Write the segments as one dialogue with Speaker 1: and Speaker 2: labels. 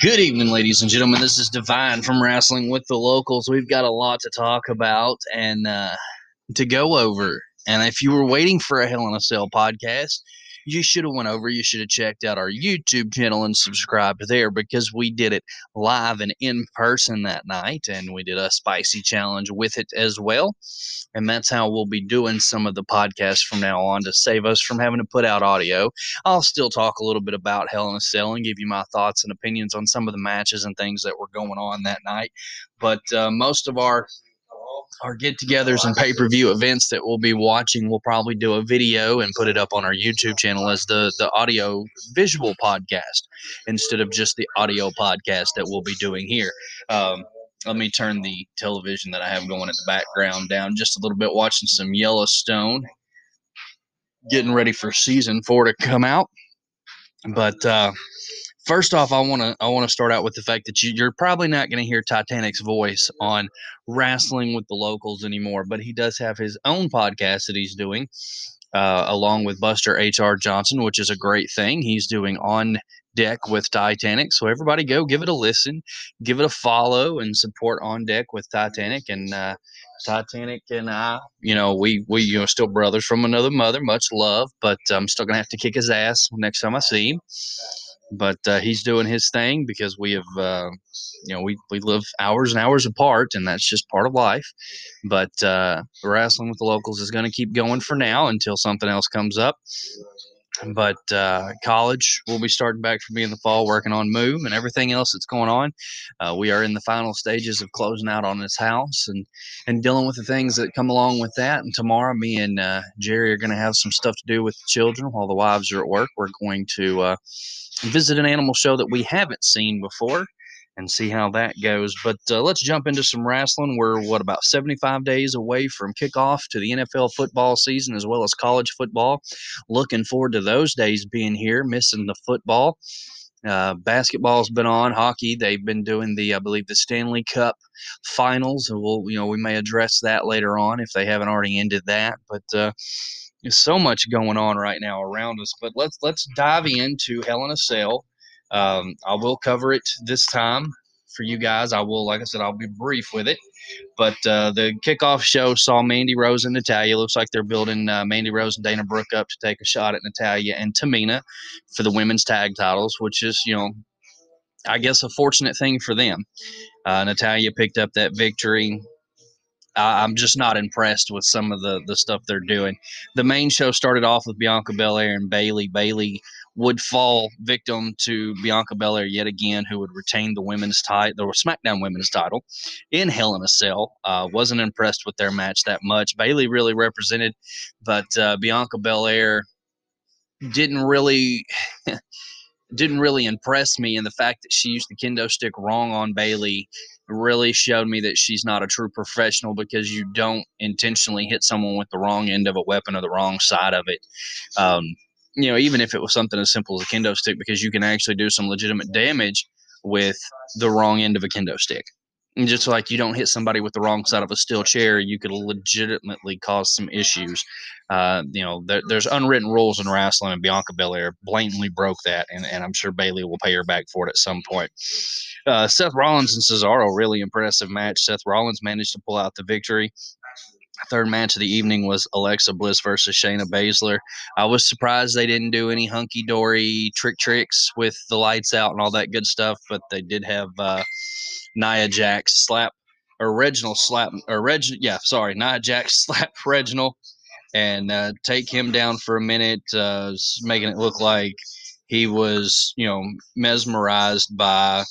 Speaker 1: Good evening, ladies and gentlemen. This is Divine from Wrestling with the Locals. We've got a lot to talk about and uh, to go over. And if you were waiting for a Hell in a Cell podcast, you should have went over you should have checked out our youtube channel and subscribed there because we did it live and in person that night and we did a spicy challenge with it as well. And that's how we'll be doing some of the podcasts from now on to save us from having to put out audio. I'll still talk a little bit about hell in a cell and give you my thoughts and opinions on some of the matches and things that were going on that night. But uh, most of our our get togethers and pay per view events that we'll be watching, we'll probably do a video and put it up on our YouTube channel as the, the audio visual podcast instead of just the audio podcast that we'll be doing here. Um, let me turn the television that I have going in the background down just a little bit, watching some Yellowstone, getting ready for season four to come out. But uh, first off, I want to I want to start out with the fact that you, you're probably not going to hear Titanic's voice on wrestling with the locals anymore, but he does have his own podcast that he's doing. Uh, along with Buster H.R. Johnson, which is a great thing. He's doing on deck with Titanic. So everybody go give it a listen, give it a follow, and support on deck with Titanic. And uh, Titanic and I, you know, we we you know still brothers from another mother. Much love, but I'm still gonna have to kick his ass next time I see him but uh, he's doing his thing because we have, uh, you know, we, we live hours and hours apart, and that's just part of life. But uh, wrestling with the locals is going to keep going for now until something else comes up. But uh, college will be starting back for me in the fall, working on move and everything else that's going on. Uh, we are in the final stages of closing out on this house and and dealing with the things that come along with that. And tomorrow, me and uh, Jerry are going to have some stuff to do with the children while the wives are at work. We're going to visit an animal show that we haven't seen before and see how that goes. But uh, let's jump into some wrestling. We're, what, about 75 days away from kickoff to the NFL football season as well as college football. Looking forward to those days being here, missing the football. Uh, basketball's been on. Hockey, they've been doing the, I believe, the Stanley Cup finals. And we'll, you know, we may address that later on if they haven't already ended that. But uh, there's so much going on right now around us. But let's let's dive into Hell in a Cell. Um, I will cover it this time for you guys. I will, like I said, I'll be brief with it. But uh, the kickoff show saw Mandy Rose and Natalya. Looks like they're building uh, Mandy Rose and Dana Brooke up to take a shot at Natalya and Tamina for the women's tag titles, which is, you know, I guess a fortunate thing for them. Uh, Natalya picked up that victory I'm just not impressed with some of the the stuff they're doing. The main show started off with Bianca Belair and Bayley. Bayley would fall victim to Bianca Belair yet again, who would retain the women's title, the SmackDown Women's title, in Hell in a Cell. Uh, wasn't impressed with their match that much. Bayley really represented, but uh, Bianca Belair didn't really. didn't really impress me in the fact that she used the kendo stick wrong on Bayley really showed me that she's not a true professional because you don't intentionally hit someone with the wrong end of a weapon or the wrong side of it. Um, you know, even if it was something as simple as a kendo stick, because you can actually do some legitimate damage with the wrong end of a kendo stick. And just like you don't hit somebody with the wrong side of a steel chair, you could legitimately cause some issues. Uh, you know, there, there's unwritten rules in wrestling, and Bianca Belair blatantly broke that, and, and I'm sure Bayley will pay her back for it at some point. Uh, Seth Rollins and Cesaro, really impressive match. Seth Rollins managed to pull out the victory. Third match of the evening was Alexa Bliss versus Shayna Baszler. I was surprised they didn't do any hunky dory trick tricks with the lights out and all that good stuff, but they did have uh, Nia Jax slap or Reginald slap or Reg yeah sorry Nia Jax slap Reginald and uh, take him down for a minute, uh, making it look like he was you know mesmerized by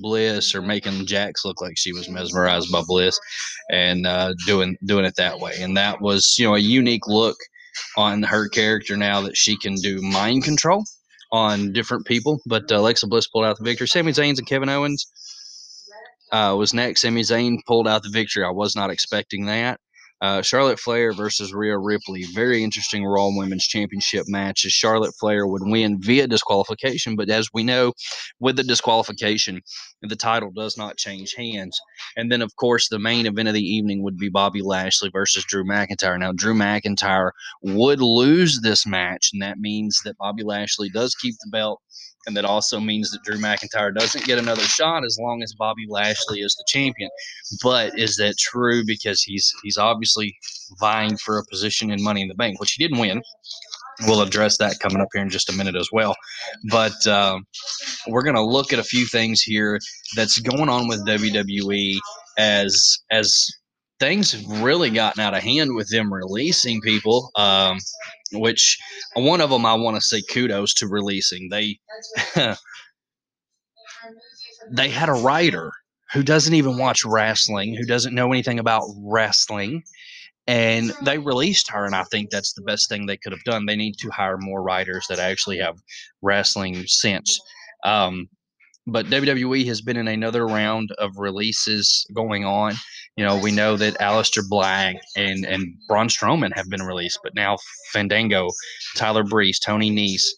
Speaker 1: Bliss or making Jax look like she was mesmerized by Bliss and uh, doing doing it that way. And that was you know a unique look on her character now that she can do mind control on different people. But uh, Alexa Bliss pulled out the victory. Sami Zayn's and Kevin Owens uh, was next. Sami Zayn pulled out the victory. I was not expecting that. Uh, Charlotte Flair versus Rhea Ripley. Very interesting Raw Women's Championship match. As Charlotte Flair would win via disqualification, but as we know, with the disqualification, the title does not change hands. And then, of course, the main event of the evening would be Bobby Lashley versus Drew McIntyre. Now, Drew McIntyre would lose this match, and that means that Bobby Lashley does keep the belt and that also means that Drew McIntyre doesn't get another shot as long as Bobby Lashley is the champion. But is that true? Because he's he's obviously vying for a position in Money in the Bank, which he didn't win. We'll address that coming up here in just a minute as well. But um, we're going to look at a few things here that's going on with WWE as as things have really gotten out of hand with them releasing people. Um, which one of them I want to say kudos to releasing. They they had a writer who doesn't even watch wrestling, who doesn't know anything about wrestling, and they released her. And I think that's the best thing they could have done. They need to hire more writers that actually have wrestling sense. Um, but WWE has been in another round of releases going on. You know, we know that Aleister Black and and Braun Strowman have been released, but now Fandango, Tyler Breeze, Tony Nese,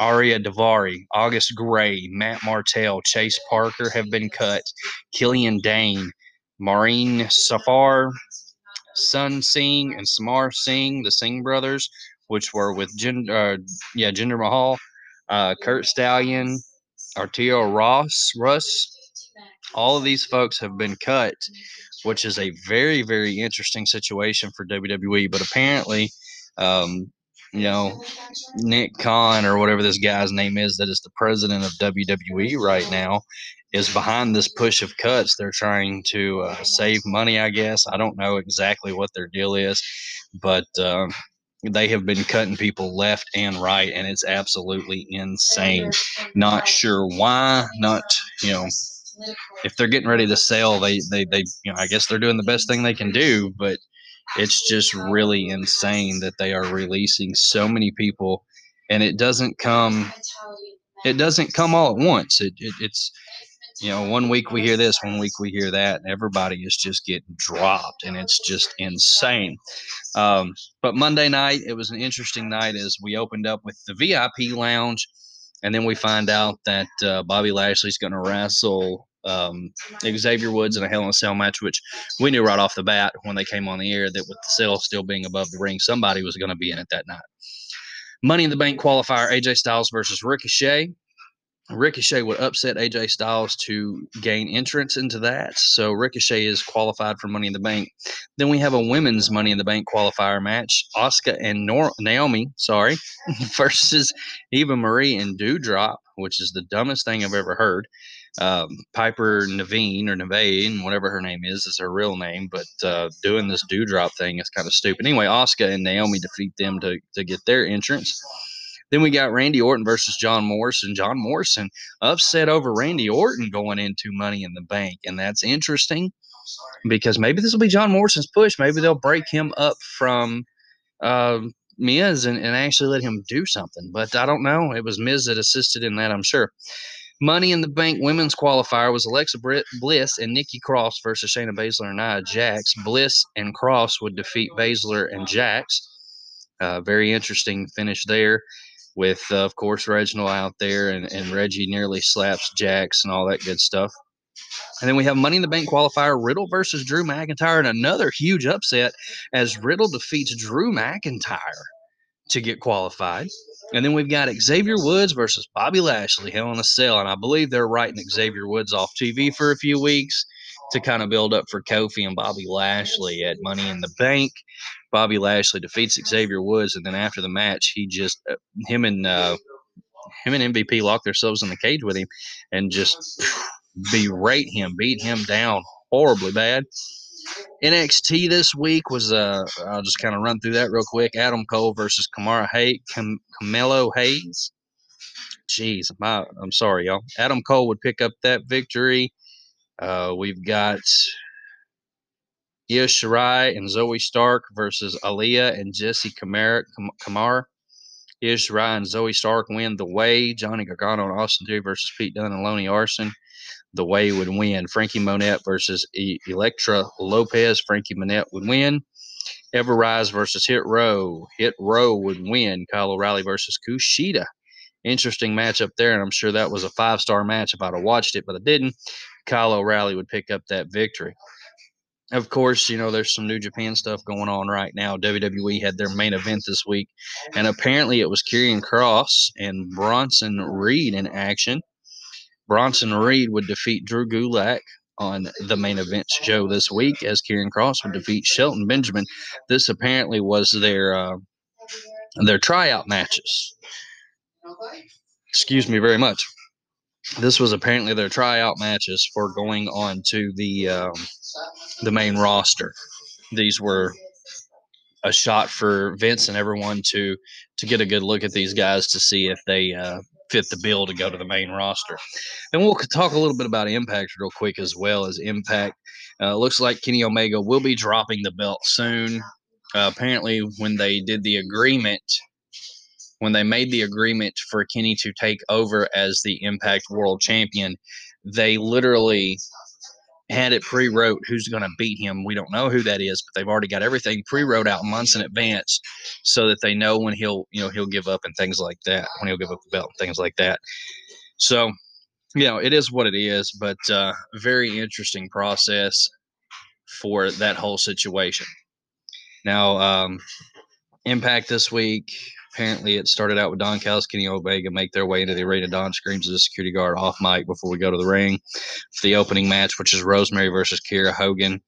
Speaker 1: Ariya Daivari, August Grey, Matt Martell, Chase Parker have been cut. Killian Dain, Maureen Safar, Sun Singh, and Samar Singh, the Singh brothers, which were with Jinder, uh, yeah, Jinder Mahal, uh, Curt Stallion, Arturo Ross, Russ. All of these folks have been cut, which is a very, very interesting situation for WWE. But apparently, um, you know, Nick Khan or whatever this guy's name is that is the president of WWE right now is behind this push of cuts. They're trying to uh, save money, I guess. I don't know exactly what their deal is, but uh, they have been cutting people left and right, and it's absolutely insane. Not sure why. Not you know, if they're getting ready to sell, they they they you know, I guess they're doing the best thing they can do, but it's just really insane that they are releasing so many people, and it doesn't come. It doesn't come all at once. It, it it's you know, one week we hear this, one week we hear that, and everybody is just getting dropped, and it's just insane. Um, but Monday night, it was an interesting night as we opened up with the VIP lounge, and then we find out that uh, Bobby Lashley's going to wrestle um, Xavier Woods in a Hell in a Cell match, which we knew right off the bat when they came on the air that with the cell still being above the ring, somebody was going to be in it that night. Money in the Bank qualifier AJ Styles versus Ricochet. Ricochet would upset AJ Styles to gain entrance into that. So Ricochet is qualified for Money in the Bank. Then we have a women's Money in the Bank qualifier match: Asuka and Nor- Naomi, sorry, versus Eva Marie and Doudrop, which is the dumbest thing I've ever heard. Um, Piper Naveen or Naveen, whatever her name is, is her real name, but uh, doing this Doudrop thing is kind of stupid. Anyway, Asuka and Naomi defeat them to to get their entrance. Then we got Randy Orton versus John Morrison. John Morrison upset over Randy Orton going into Money in the Bank. And that's interesting because maybe this will be John Morrison's push. Maybe they'll break him up from uh, Miz and, and actually let him do something. But I don't know. It was Miz that assisted in that, I'm sure. Money in the Bank women's qualifier was Alexa Bliss and Nikki Cross versus Shayna Baszler and Nia Jax. Bliss and Cross would defeat Baszler and Jax. Uh, very interesting finish there with, uh, of course, Reginald out there, and, and Reggie nearly slaps Jax and all that good stuff. And then we have Money in the Bank qualifier Riddle versus Drew McIntyre, and another huge upset as Riddle defeats Drew McIntyre to get qualified. And then we've got Xavier Woods versus Bobby Lashley, Hell in a Cell. And I believe they're writing Xavier Woods off TV for a few weeks to kind of build up for Kofi and Bobby Lashley at Money in the Bank. Bobby Lashley defeats Xavier Woods, and then after the match, he just uh, him and uh, him and MVP lock themselves in the cage with him and just berate him, beat him down horribly bad. NXT this week was uh I'll just kind of run through that real quick. Adam Cole versus Kamara Hay Cam- Carmelo Hayes. Jeez, my, I'm sorry, y'all. Adam Cole would pick up that victory. Uh, we've got Io Shirai and Zoey Stark versus Aaliyah and Jesse Kamara. Kamar. Io Shirai and Zoey Stark win the way. Johnny Gargano and Austin Theory versus Pete Dunne and Loni Arson. The way would win. Franky Monet versus e- Elektra Lopez. Franky Monet would win. Ever Rise versus Hit Row. Hit Row would win. Kyle O'Reilly versus Kushida. Interesting matchup there, and I'm sure that was a five star match if I'd have watched it, but I didn't. Kyle O'Reilly would pick up that victory. of course, you know, there's some New Japan stuff going on right now. WWE had their main event this week, and apparently it was Karrion Kross and Bronson Reed in action. Bronson Reed would defeat Drew Gulak on the main event show this week, as Karrion Kross would defeat Shelton Benjamin. This apparently was their uh, their tryout matches. Excuse me very much. This was apparently their tryout matches for going on to the um, the main roster. These were a shot for Vince and everyone to to get a good look at these guys to see if they uh, fit the bill to go to the main roster. And we'll talk a little bit about Impact real quick as well as Impact. Uh, looks like Kenny Omega will be dropping the belt soon. Uh, apparently, when they did the agreement, when they made the agreement for Kenny to take over as the Impact World Champion, they literally had it pre-wrote who's going to beat him. We don't know who that is, but they've already got everything pre-wrote out months in advance, so that they know when he'll, you know, he'll give up and things like that. When he'll give up the belt and things like that. So, you know, it is what it is, but uh, very interesting process for that whole situation. Now, um, Impact this week. Apparently, it started out with Don Callis, Kenny Omega make their way into the arena. Don screams as a security guard off mic before we go to the ring for the opening match, which is Rosemary versus Kiera Hogan.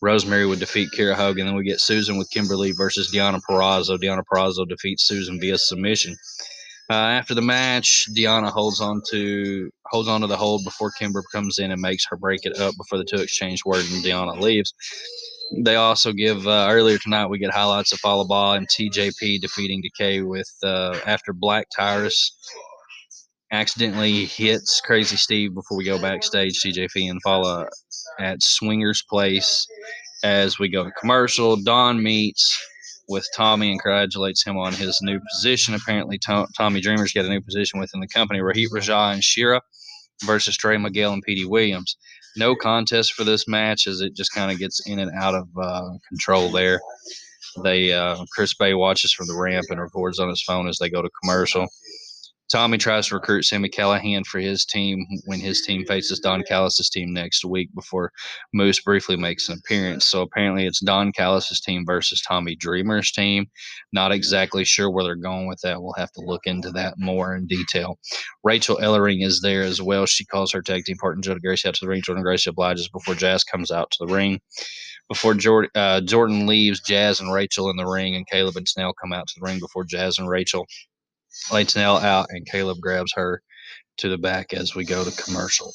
Speaker 1: Rosemary would defeat Kiera Hogan. Then we get Susan with Kimber Lee versus Deonna Purrazzo. Deonna Purrazzo defeats Susan via submission. Uh, after the match, Deonna holds on to holds on to the hold before Kimber comes in and makes her break it up before the two exchange words and Deonna leaves. They also give uh, earlier tonight. We get highlights of Fallah Bahh and TJP defeating Decay with uh, after Black Taurus accidentally hits Crazy Steve before we go backstage. TJP and Fala at Swingers Place as we go to commercial. Don meets with Tommy and congratulates him on his new position. Apparently, Tom, Tommy Dreamer's got a new position within the company. Rohit Raju and Shera versus Trey Miguel and Petey Williams no contest for this match as it just kind of gets in and out of uh, control there. They uh, Chris Bey watches from the ramp and records on his phone as they go to commercial. Tommy tries to recruit Sami Callihan for his team when his team faces Don Callis' team next week before Moose briefly makes an appearance. So apparently it's Don Callis' team versus Tommy Dreamer's team. Not exactly sure where they're going with that. We'll have to look into that more in detail. Rachel Ellering is there as well. She calls her tag team partner Jordan Gracie out to the ring. Jordan Gracie obliges before Jazz comes out to the ring. Before Jordan, uh, Jordan leaves, Jazz and Rachel in the ring, and Caleb and Snell come out to the ring before Jazz and Rachel Lights Nell out, and Caleb grabs her to the back as we go to commercial.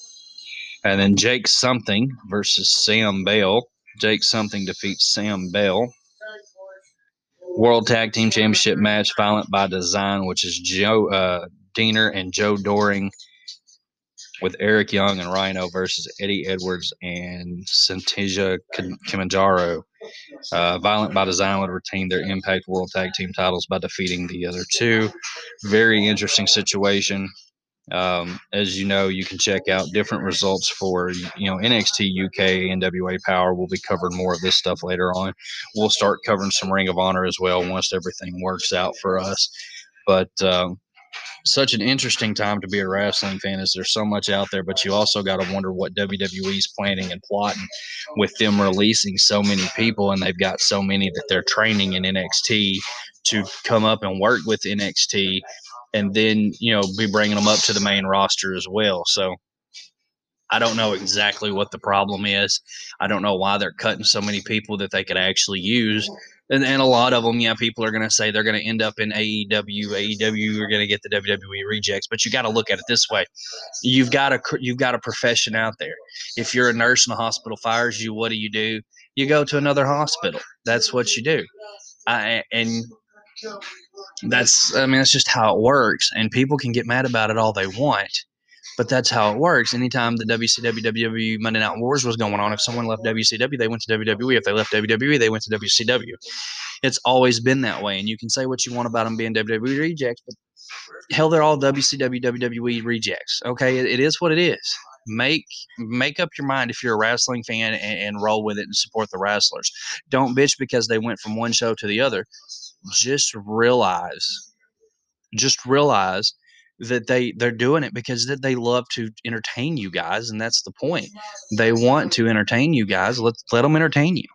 Speaker 1: And then Jake Something versus Sam Bell. Jake Something defeats Sam Bell. World Tag Team Championship match, Violent by Design, which is Joe uh, Deaner and Joe Doering with Eric Young and Rhino versus Eddie Edwards and Santija Kilimanjaro. Uh, Violent by Design would retain their Impact World Tag Team titles by defeating the other two. Very interesting situation. Um, as you know, you can check out different results for you know NXT UK, NWA Power. We'll be covering more of this stuff later on. We'll start covering some Ring of Honor as well once everything works out for us. But um, such an interesting time to be a wrestling fan is there's so much out there, but you also got to wonder what WWE's planning and plotting with them releasing so many people, and they've got so many that they're training in NXT to come up and work with NXT, and then you know be bringing them up to the main roster as well. So I don't know exactly what the problem is. I don't know why they're cutting so many people that they could actually use and, and a lot of them, yeah, people are going to say they're going to end up in AEW. AEW are going to get the WWE rejects, but you got to look at it this way: you've got a you've got a profession out there. If you're a nurse and a hospital fires you, what do you do? You go to another hospital. That's what you do. I, and that's I mean that's just how it works. And people can get mad about it all they want but that's how it works. Anytime the WCW, WWE Monday Night Wars was going on, if someone left WCW, they went to WWE. If they left WWE, they went to WCW. It's always been that way. And you can say what you want about them being WWE rejects, but hell, they're all WCW, WWE rejects. Okay, it, it is what it is. Make make up your mind if you're a wrestling fan and, and roll with it and support the wrestlers. Don't bitch because they went from one show to the other. Just realize, just realize that they they're doing it because that they love to entertain you guys, and that's the point. They want to entertain you guys. Let let them entertain you.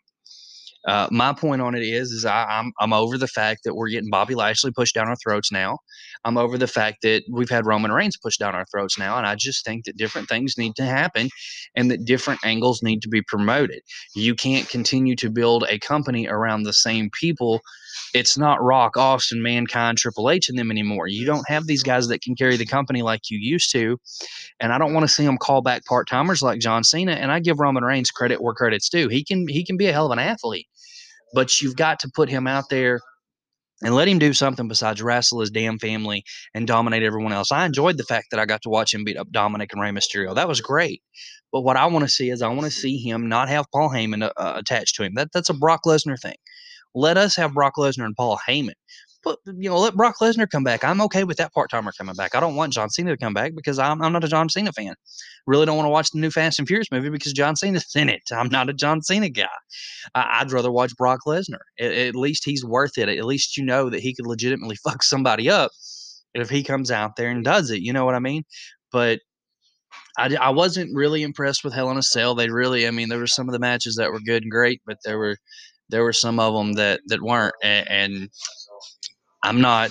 Speaker 1: Uh, my point on it is, is I, I'm I'm over the fact that we're getting Bobby Lashley pushed down our throats now. I'm over the fact that we've had Roman Reigns pushed down our throats now, and I just think that different things need to happen, and that different angles need to be promoted. You can't continue to build a company around the same people. It's not Rock, Austin, Mankind, Triple H, and them anymore. You don't have these guys that can carry the company like you used to, and I don't want to see them call back part timers like John Cena. And I give Roman Reigns credit where credit's due. He can he can be a hell of an athlete but you've got to put him out there and let him do something besides wrestle his damn family and dominate everyone else. I enjoyed the fact that I got to watch him beat up Dominik and Rey Mysterio. That was great. But what I want to see is I want to see him not have Paul Heyman uh, attached to him. That that's a Brock Lesnar thing. Let us have Brock Lesnar and Paul Heyman But you know let Brock Lesnar come back. I'm okay with that part timer coming back. I don't want John Cena to come back because I'm I'm not a John Cena fan. Really don't want to watch the new Fast and Furious movie because John Cena's in it. I'm not a John Cena guy. I, would rather watch Brock Lesnar. At, at, least he's worth it. At least you know that he could legitimately fuck somebody up if he comes out there and does it. You know what I mean? But I, I wasn't really impressed with Hell in a Cell. They really, I mean, there were some of the matches that were good and great, but there were there were some of them that that weren't. And, and I'm not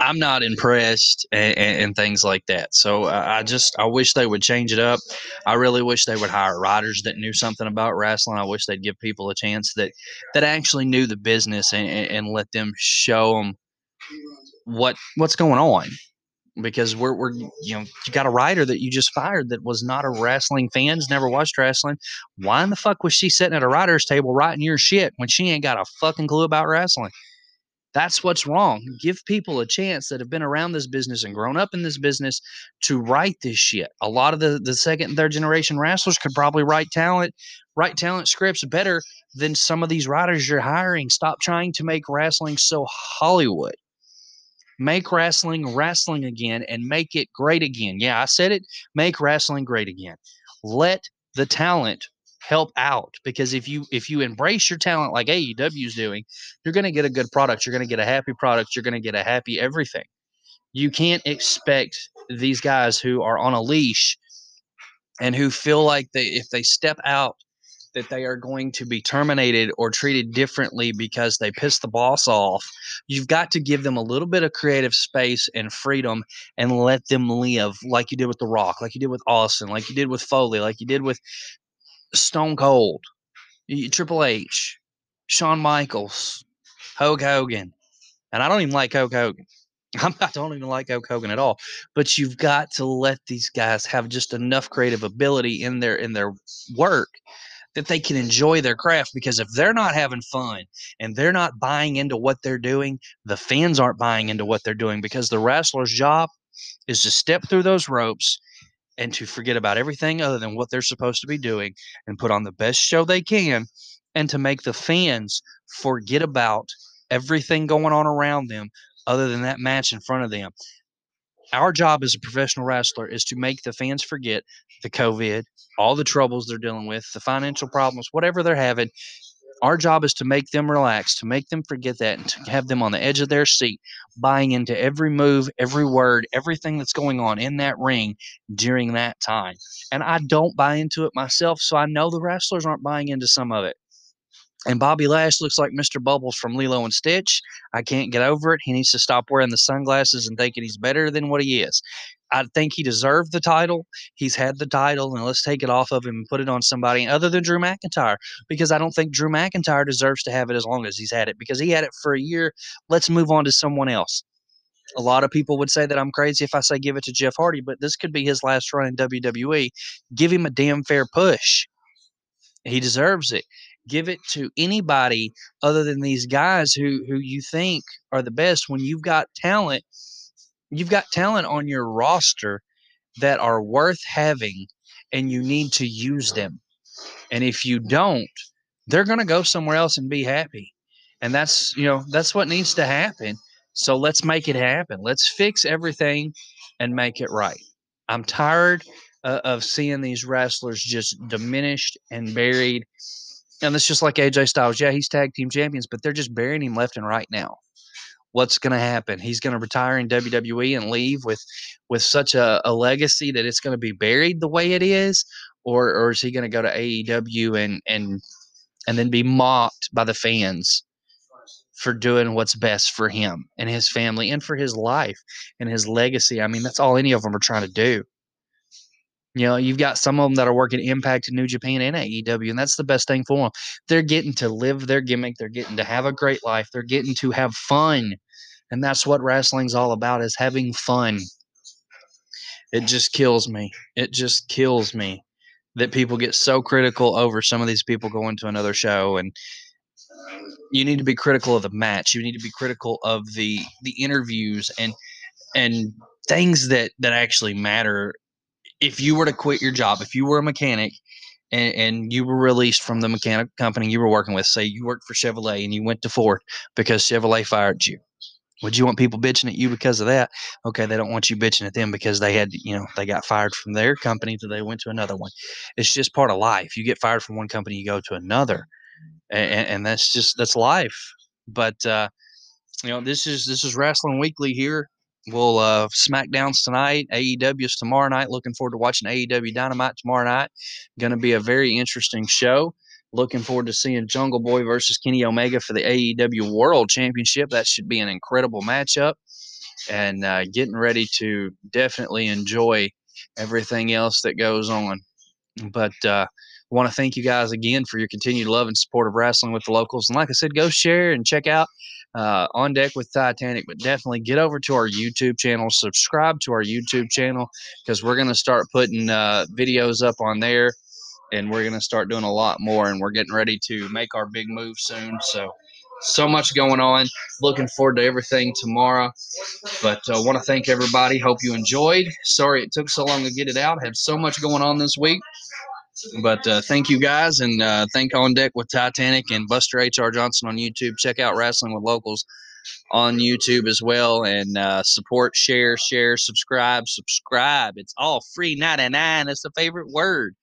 Speaker 1: I'm not impressed and, and, things like that. So uh, I just I wish they would change it up. I really wish they would hire writers that knew something about wrestling. I wish they'd give people a chance that that actually knew the business and, and let them show them what what's going on. Because we're we're you know you got a writer that you just fired that was not a wrestling fans never watched wrestling. Why in the fuck was she sitting at a writer's table writing your shit when she ain't got a fucking clue about wrestling? That's what's wrong. Give people a chance that have been around this business and grown up in this business to write this shit. A lot of the, the second and third generation wrestlers could probably write talent, write talent scripts better than some of these writers you're hiring. Stop trying to make wrestling so Hollywood. Make wrestling wrestling again and make it great again. Yeah, I said it. Make wrestling great again. Let the talent help out because if you if you embrace your talent like AEW is doing, you're going to get a good product. You're going to get a happy product. You're going to get a happy everything. You can't expect these guys who are on a leash and who feel like they if they step out that they are going to be terminated or treated differently because they piss the boss off. You've got to give them a little bit of creative space and freedom and let them live like you did with The Rock, like you did with Austin, like you did with Foley, like you did with Stone Cold, Triple H, Shawn Michaels, Hulk Hogan, and I don't even like Hulk Hogan. I'm, I don't even like Hulk Hogan at all. But you've got to let these guys have just enough creative ability in their in their work that they can enjoy their craft. Because if they're not having fun and they're not buying into what they're doing, the fans aren't buying into what they're doing. Because the wrestler's job is to step through those ropes and to forget about everything other than what they're supposed to be doing and put on the best show they can and to make the fans forget about everything going on around them other than that match in front of them. Our job as a professional wrestler is to make the fans forget the COVID, all the troubles they're dealing with, the financial problems, whatever they're having, our job is to make them relax, to make them forget that, and to have them on the edge of their seat, buying into every move, every word, everything that's going on in that ring during that time. And I don't buy into it myself, so I know the wrestlers aren't buying into some of it. And Bobby Lash looks like Mr. Bubbles from Lilo and Stitch. I can't get over it. He needs to stop wearing the sunglasses and thinking he's better than what he is. I think he deserved the title. He's had the title, and let's take it off of him and put it on somebody other than Drew McIntyre because I don't think Drew McIntyre deserves to have it as long as he's had it because he had it for a year. Let's move on to someone else. A lot of people would say that I'm crazy if I say give it to Jeff Hardy, but this could be his last run in WWE. Give him a damn fair push. He deserves it. Give it to anybody other than these guys who who you think are the best when you've got talent you've got talent on your roster that are worth having and you need to use them. And if you don't, they're going to go somewhere else and be happy. And that's, you know, that's what needs to happen. So let's make it happen. Let's fix everything and make it right. I'm tired uh, of seeing these wrestlers just diminished and buried. And it's just like AJ Styles. Yeah, he's tag team champions, but they're just burying him left and right now. what's going to happen. He's going to retire in WWE and leave with with such a, a legacy that it's going to be buried the way it is, or or is he going to go to AEW and and and then be mocked by the fans for doing what's best for him and his family and for his life and his legacy? I mean, that's all any of them are trying to do. You know, you've got some of them that are working Impact New Japan and AEW, and that's the best thing for them. They're getting to live their gimmick. They're getting to have a great life. They're getting to have fun, and that's what wrestling's all about: is having fun. It just kills me. It just kills me that people get so critical over some of these people going to another show, and you need to be critical of the match. You need to be critical of the the interviews and and things that that actually matter if you were to quit your job, if you were a mechanic and, and, you were released from the mechanic company you were working with, say you worked for Chevrolet and you went to Ford because Chevrolet fired you, would you want people bitching at you because of that? Okay, they don't want you bitching at them because they had, you know, they got fired from their company, so they went to another one. It's just part of life. You get fired from one company, you go to another, and, and that's just that's life. But uh, you know, this is this is Wrestling Weekly here We'll uh, SmackDown's tonight, AEW's tomorrow night. Looking forward to watching AEW Dynamite tomorrow night. Going to be a very interesting show. Looking forward to seeing Jungle Boy versus Kenny Omega for the AEW World Championship. That should be an incredible matchup. And uh, getting ready to definitely enjoy everything else that goes on. But uh, want to thank you guys again for your continued love and support of wrestling with the locals. And like I said, go share and check out uh, on deck with Titanic, but definitely get over to our YouTube channel, subscribe to our YouTube channel because we're going to start putting uh, videos up on there and we're going to start doing a lot more. And we're getting ready to make our big move soon. So, so much going on. Looking forward to everything tomorrow. But I uh, want to thank everybody. Hope you enjoyed. Sorry it took so long to get it out. Had so much going on this week. But uh, thank you guys, and uh, thank On Deck with Titanic and Buster H.R. Johnson on YouTube. Check out Wrestling with Locals on YouTube as well, and uh, support, share, share, subscribe, subscribe. It's all free 99. It's the favorite word.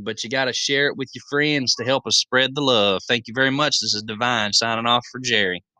Speaker 1: But you got to share it with your friends to help us spread the love. Thank you very much. This is Divine signing off for Jerry.